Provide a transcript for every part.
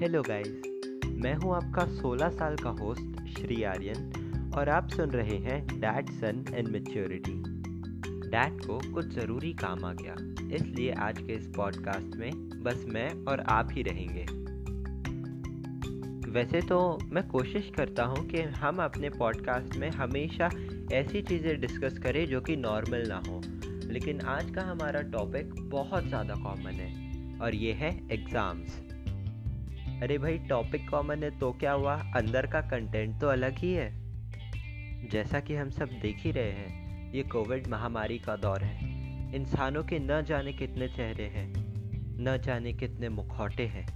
Hello guys मैं हूँ आपका 16 साल का होस्ट श्री आर्यन, और आप सुन रहे हैं dad son and maturity dad को कुछ ज़रूरी काम आ गया, इसलिए आज के इस पॉडकास्ट में बस मैं और आप ही रहेंगे। वैसे तो मैं कोशिश करता हूँ कि हम अपने पॉडकास्ट में हमेशा ऐसी चीज़ें डिस्कस करें जो कि नॉर्मल ना हो, लेकिन आज का हमारा टॉपिक बहुत ज़्यादा कॉमन है, और ये है एग्ज़ाम्स अरे भाई टॉपिक कॉमन है तो क्या हुआ? अंदर का कंटेंट तो अलग ही है। जैसा कि हम सब देख ही रहे हैं, ये कोविड महामारी का दौर है। इंसानों के न जाने कितने चेहरे हैं, न जाने कितने मुखौटे हैं।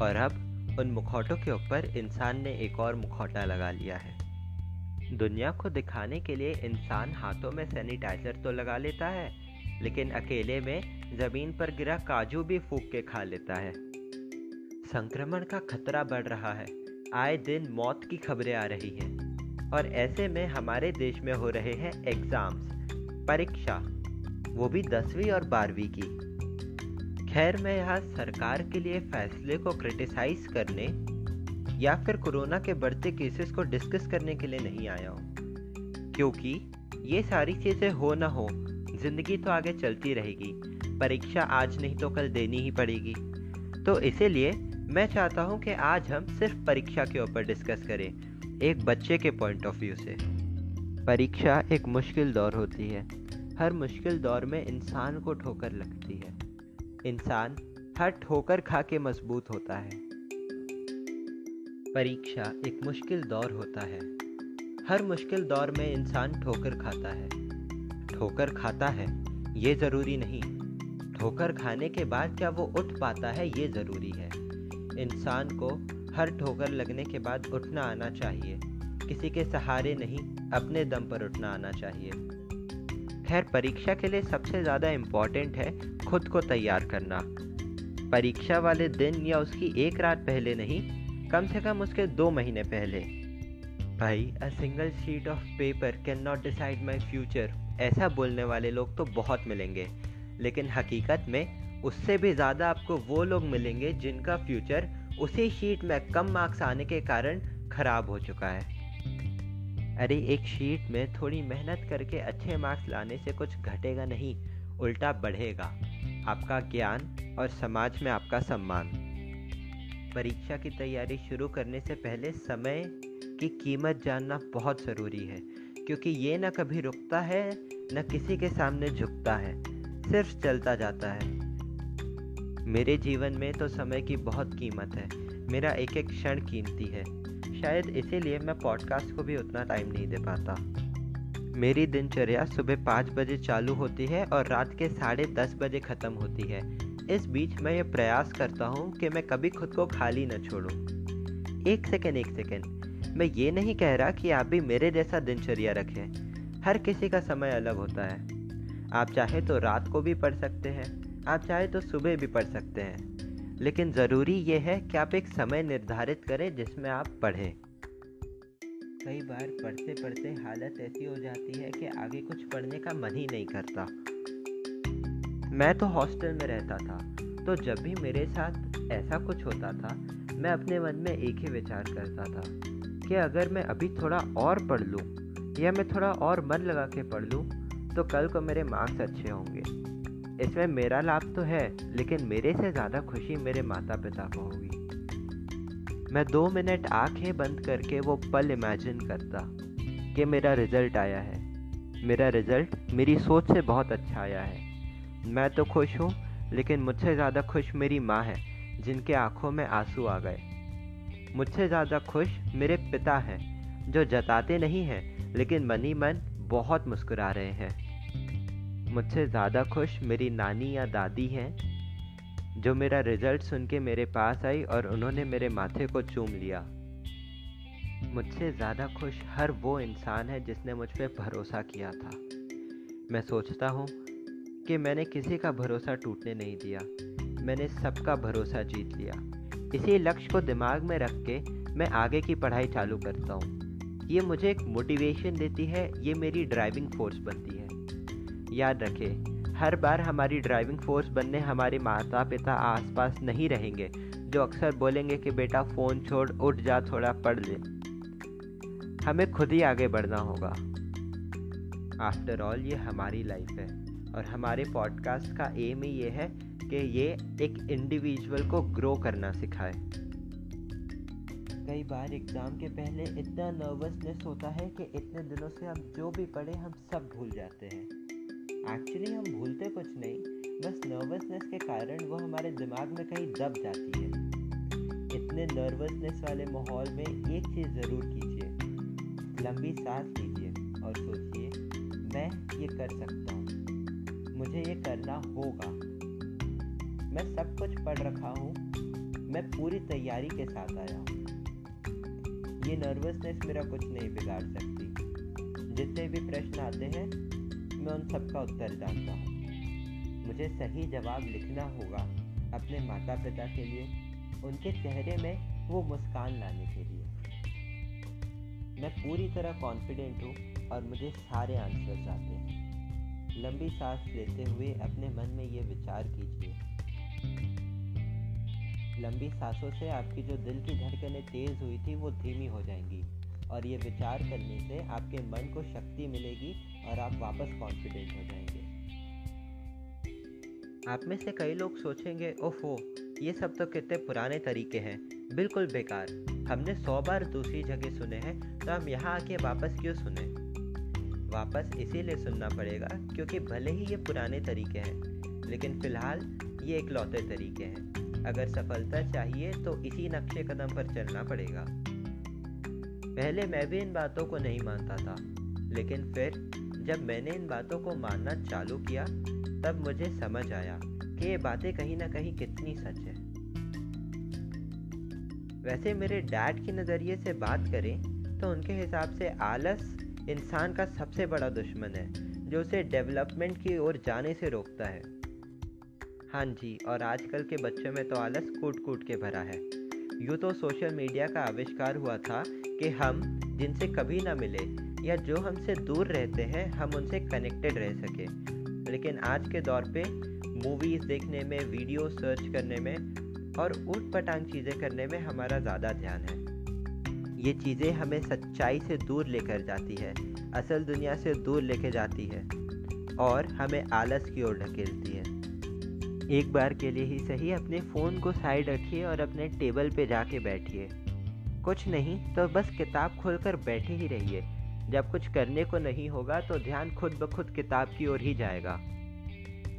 और अब, उन मुखौटों के ऊपर इंसान ने एक और मुखौटा लगा लिया है। दुनिया को दिखाने के लिए इंसान हाथों में सैनिटाइजर तो लगा लेता है, लेकिन अकेले में ज़मीन पर गिरा काजू भी फूक के खा लेता है। संक्रमण का खतरा बढ़ रहा है। आए दिन मौत की खबरें आ रही हैं। और ऐसे में हमारे देश में हो रहे हैं एग्ज़ाम्स परीक्षा, वो भी दसवीं और बारहवीं की। खैर, मैं यहाँ सरकार के लिए फैसले को क्रिटिसाइज करने या फिर कोरोना के बढ़ते केसेस को डिस्कस करने के लिए नहीं आया हूँ। क्योंकि ये सारी चीज़ें हो ना हो, ज़िंदगी तो आगे चलती रहेगी। परीक्षा आज नहीं तो कल देनी ही पड़ेगी। तो इसीलिए मैं चाहता हूँ कि आज हम सिर्फ़ परीक्षा के ऊपर डिस्कस करें, एक बच्चे के पॉइंट ऑफ़ व्यू से। परीक्षा एक मुश्किल दौर होती है। हर मुश्किल दौर में इंसान को ठोकर लगती है। इंसान हर ठोकर खा के मज़बूत होता है। परीक्षा एक मुश्किल दौर होता है। हर मुश्किल दौर में इंसान ठोकर खाता है। ठोकर खाता है, ये ज़रूरी नहीं। ठोकर खाने के बाद क्या वो उठ पाता है, ये ज़रूरी है। इंसान को हर ठोकर लगने के बाद उठना आना चाहिए। किसी के सहारे नहीं, अपने दम पर उठना आना चाहिए। खैर, परीक्षा के लिए सबसे ज़्यादा इंपॉर्टेंट है खुद को तैयार करना। परीक्षा वाले दिन या उसकी एक रात पहले नहीं, कम से कम उसके दो महीने पहले। भाई a single sheet of paper can not decide my future ऐसा बोलने वाले लोग तो बहुत मिलेंगे, लेकिन हकीकत में उससे भी ज़्यादा आपको वो लोग मिलेंगे जिनका फ्यूचर उसी शीट में कम मार्क्स आने के कारण ख़राब हो चुका है। अरे, एक शीट में थोड़ी मेहनत करके अच्छे मार्क्स लाने से कुछ घटेगा नहीं, उल्टा बढ़ेगा। आपका ज्ञान और समाज में आपका सम्मान। परीक्षा की तैयारी शुरू करने से पहले समय की कीमत जानना बहुत ज़रूरी है, क्योंकि ये ना कभी रुकता है, न किसी के सामने झुकता है, सिर्फ़ चलता जाता है। मेरे जीवन में तो समय की बहुत कीमत है। मेरा एक एक क्षण कीमती है। शायद इसीलिए मैं पॉडकास्ट को भी उतना टाइम नहीं दे पाता। मेरी दिनचर्या सुबह पाँच बजे चालू होती है और रात के साढ़े दस बजे ख़त्म होती है। इस बीच मैं ये प्रयास करता हूँ कि मैं कभी खुद को खाली न छोड़ूँ। एक सेकेंड एक सेकेंड मैं ये नहीं कह रहा कि आप भी मेरे जैसा दिनचर्या रखें। हर किसी का समय अलग होता है। आप चाहे तो रात को भी पढ़ सकते हैं। आप चाहे तो सुबह भी पढ़ सकते हैं। लेकिन ज़रूरी ये है कि आप एक समय निर्धारित करें जिसमें आप पढ़ें। कई बार पढ़ते पढ़ते हालत ऐसी हो जाती है कि आगे कुछ पढ़ने का मन ही नहीं करता। मैं तो हॉस्टल में रहता था तो जब भी मेरे साथ ऐसा कुछ होता था, मैं अपने मन में एक ही विचार करता था कि अगर मैं अभी थोड़ा और पढ़ लूँ या मैं थोड़ा और मन लगा के पढ़ लूँ तो कल को मेरे मार्क्स अच्छे होंगे। इसमें मेरा लाभ तो है, लेकिन मेरे से ज़्यादा खुशी मेरे माता पिता को होगी। मैं दो मिनट आँखें बंद करके वो पल इमेजिन करता कि मेरा रिज़ल्ट आया है। मेरा रिज़ल्ट मेरी सोच से बहुत अच्छा आया है। मैं तो खुश हूँ, लेकिन मुझसे ज़्यादा खुश मेरी माँ है, जिनके आँखों में आँसू आ गए। मुझसे ज़्यादा खुश मेरे पिता हैं, जो जताते नहीं हैं, लेकिन मनी मन बहुत मुस्कुरा रहे हैं। मुझसे ज़्यादा खुश मेरी नानी या दादी हैं, जो मेरा रिज़ल्ट सुन के मेरे पास आई और उन्होंने मेरे माथे को चूम लिया। मुझसे ज़्यादा खुश हर वो इंसान है जिसने मुझ पर भरोसा किया था। मैं सोचता हूँ कि मैंने किसी का भरोसा टूटने नहीं दिया। मैंने सबका भरोसा जीत लिया। इसी लक्ष्य को दिमाग में रख के मैं आगे की पढ़ाई चालू करता हूँ। ये मुझे एक मोटिवेशन देती है, ये मेरी ड्राइविंग फोर्स बनती है याद रखें, हर बार हमारी ड्राइविंग फोर्स बनने हमारे माता पिता आसपास नहीं रहेंगे, जो अक्सर बोलेंगे कि बेटा फ़ोन छोड़, उठ जा, थोड़ा पढ़ ले। हमें खुद ही आगे बढ़ना होगा। आफ्टर ऑल ये हमारी लाइफ है। और हमारे पॉडकास्ट का एम ही ये है कि ये एक इंडिविजुअल को ग्रो करना सिखाए। कई बार एग्ज़ाम के पहले इतना नर्वसनेस होता है कि इतने दिनों से हम जो भी पढ़े, हम सब भूल जाते हैं। एक्चुअली हम भूलते कुछ नहीं। बस नर्वसनेस के कारण वो हमारे दिमाग में कहीं दब जाती है। इतने नर्वसनेस वाले माहौल में एक चीज़ ज़रूर कीजिए। लंबी सांस लीजिए और सोचिए, मैं ये कर सकता हूँ। मुझे ये करना होगा। मैं सब कुछ पढ़ रखा हूँ। मैं पूरी तैयारी के साथ आया हूँ। ये नर्वसनेस मेरा कुछ नहीं बिगाड़ सकती। जितने भी प्रश्न आते हैं मैं उन सबका उत्तर जानता हूँ। मुझे सही जवाब लिखना होगा अपने माता पिता के लिए, उनके चेहरे में वो मुस्कान लाने के लिए। मैं पूरी तरह कॉन्फिडेंट हूँ और मुझे सारे आंसर्स आते हैं। लंबी सांस लेते हुए अपने मन में ये विचार कीजिए। लंबी सांसों से आपकी जो दिल की धड़कनें तेज हुई थी, वो धीमी हो जाएँगी और ये विचार करने से आपके मन को शक्ति मिलेगी और आप वापस कॉन्फिडेंट हो जाएँगे। आप में से कई लोग सोचेंगे ओफो ये सब तो कितने पुराने तरीके हैं। बिल्कुल बेकार। हमने सौ बार दूसरी जगह सुने हैं तो हम यहाँ आके वापस क्यों सुने? वापस इसीलिए सुनना पड़ेगा, क्योंकि भले ही ये पुराने तरीके हैं, लेकिन फ़िलहाल ये इकलौते तरीके हैं। अगर सफलता चाहिए तो इसी नक्शे कदम पर चलना पड़ेगा। पहले मैं भी इन बातों को नहीं मानता था, लेकिन फिर जब मैंने इन बातों को मानना चालू किया, तब मुझे समझ आया कि ये बातें कहीं ना कहीं कितनी सच है। वैसे मेरे डैड के नज़रिए से बात करें तो उनके हिसाब से आलस इंसान का सबसे बड़ा दुश्मन है, जो उसे डेवलपमेंट की ओर जाने से रोकता है। हाँ जी, और आजकल के बच्चों में तो आलस कूट कूट के भरा है। यूँ तो सोशल मीडिया का आविष्कार हुआ था कि हम, जिनसे कभी ना मिले या जो हमसे दूर रहते हैं, हम उनसे कनेक्टेड रह सकें। लेकिन आज के दौर पे मूवीज़ देखने में वीडियो सर्च करने में और ऊट पटांग चीज़ें करने में हमारा ज़्यादा ध्यान है। ये चीज़ें हमें सच्चाई से दूर लेकर जाती है, असल दुनिया से दूर लेके जाती है और हमें आलस की ओर ढकेलती है। एक बार के लिए ही सही अपने फ़ोन को साइड रखिए और अपने टेबल पे जाके बैठिए। कुछ नहीं तो बस किताब खोलकर बैठे ही रहिए। जब कुछ करने को नहीं होगा तो ध्यान खुद ब खुद किताब की ओर ही जाएगा।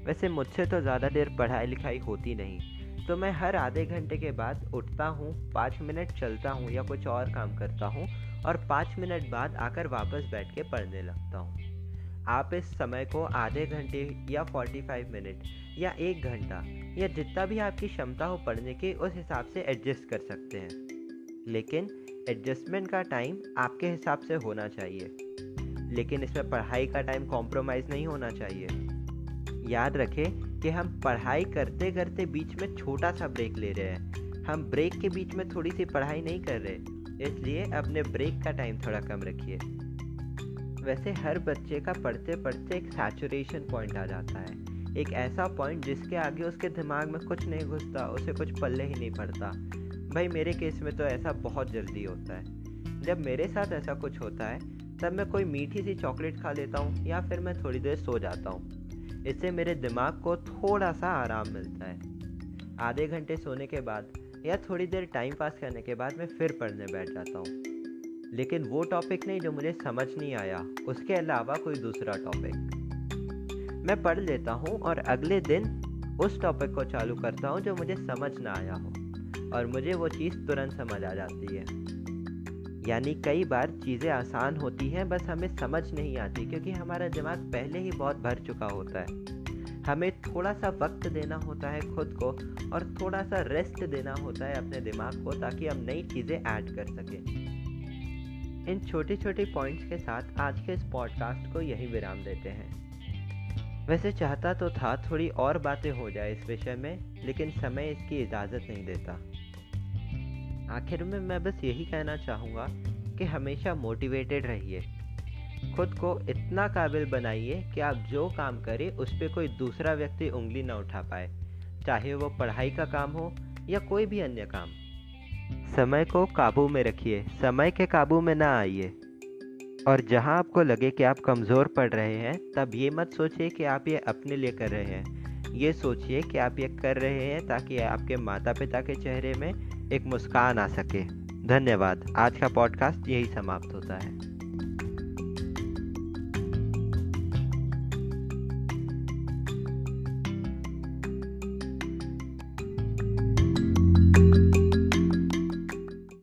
वैसे मुझसे तो ज़्यादा देर पढ़ाई लिखाई होती नहीं तो मैं हर आधे घंटे के बाद उठता हूँ, पाँच मिनट चलता हूँ या कुछ और काम करता हूँ और पाँच मिनट बाद आकर वापस बैठ के पढ़ने लगता हूँ। आप इस समय को आधे घंटे या 45 मिनट या एक घंटा या जितना भी आपकी क्षमता हो पढ़ने की उस हिसाब से एडजस्ट कर सकते हैं। लेकिन एडजस्टमेंट का टाइम आपके हिसाब से होना चाहिए। लेकिन इसमें पढ़ाई का टाइम कॉम्प्रोमाइज़ नहीं होना चाहिए। याद रखें कि हम पढ़ाई करते करते बीच में छोटा सा ब्रेक ले रहे हैं। हम ब्रेक के बीच में थोड़ी सी पढ़ाई नहीं कर रहे, इसलिए अपने ब्रेक का टाइम थोड़ा कम रखिए। वैसे हर बच्चे का पढ़ते पढ़ते एक सैचुरेशन पॉइंट आ जाता है। एक ऐसा पॉइंट जिसके आगे उसके दिमाग में कुछ नहीं घुसता, उसे कुछ पल्ले ही नहीं पड़ता। भाई मेरे केस में तो ऐसा बहुत जल्दी होता है। जब मेरे साथ ऐसा कुछ होता है, तब मैं कोई मीठी सी चॉकलेट खा लेता हूँ या फिर मैं थोड़ी देर सो जाता हूँ। इससे मेरे दिमाग को थोड़ा सा आराम मिलता है। आधे घंटे सोने के बाद या थोड़ी देर टाइम पास करने के बाद मैं फिर पढ़ने बैठ जाता हूँ। लेकिन वो टॉपिक नहीं जो मुझे समझ नहीं आया, उसके अलावा कोई दूसरा टॉपिक मैं पढ़ लेता हूँ और अगले दिन उस टॉपिक को चालू करता हूँ जो मुझे समझ ना आया हो। और मुझे वो चीज़ तुरंत समझ आ जाती है। यानी कई बार चीज़ें आसान होती हैं, बस हमें समझ नहीं आती क्योंकि हमारा दिमाग पहले ही बहुत भर चुका होता है। हमें थोड़ा सा वक्त देना होता है खुद को और थोड़ा सा रेस्ट देना होता है अपने दिमाग को ताकि हम नई चीज़ें ऐड कर सकें। इन छोटे छोटे पॉइंट्स के साथ आज के इस पॉडकास्ट को यही विराम देते हैं। वैसे चाहता तो था थोड़ी और बातें हो जाए इस विषय में, लेकिन समय इसकी इजाज़त नहीं देता। आखिर में मैं बस यही कहना चाहूँगा कि हमेशा मोटिवेटेड रहिए। खुद को इतना काबिल बनाइए कि आप जो काम करें, उस पर कोई दूसरा व्यक्ति उंगली ना उठा पाए, चाहे वो पढ़ाई का काम हो या कोई भी अन्य काम। समय को काबू में रखिए, समय के काबू में ना आइए। और जहाँ आपको लगे कि आप कमज़ोर पड़ रहे हैं, तब ये मत सोचिए कि आप ये अपने लिए कर रहे हैं। ये सोचिए कि आप ये कर रहे हैं ताकि आपके माता पिता के चेहरे में एक मुस्कान आ सके। धन्यवाद। आज का पॉडकास्ट यही समाप्त होता है।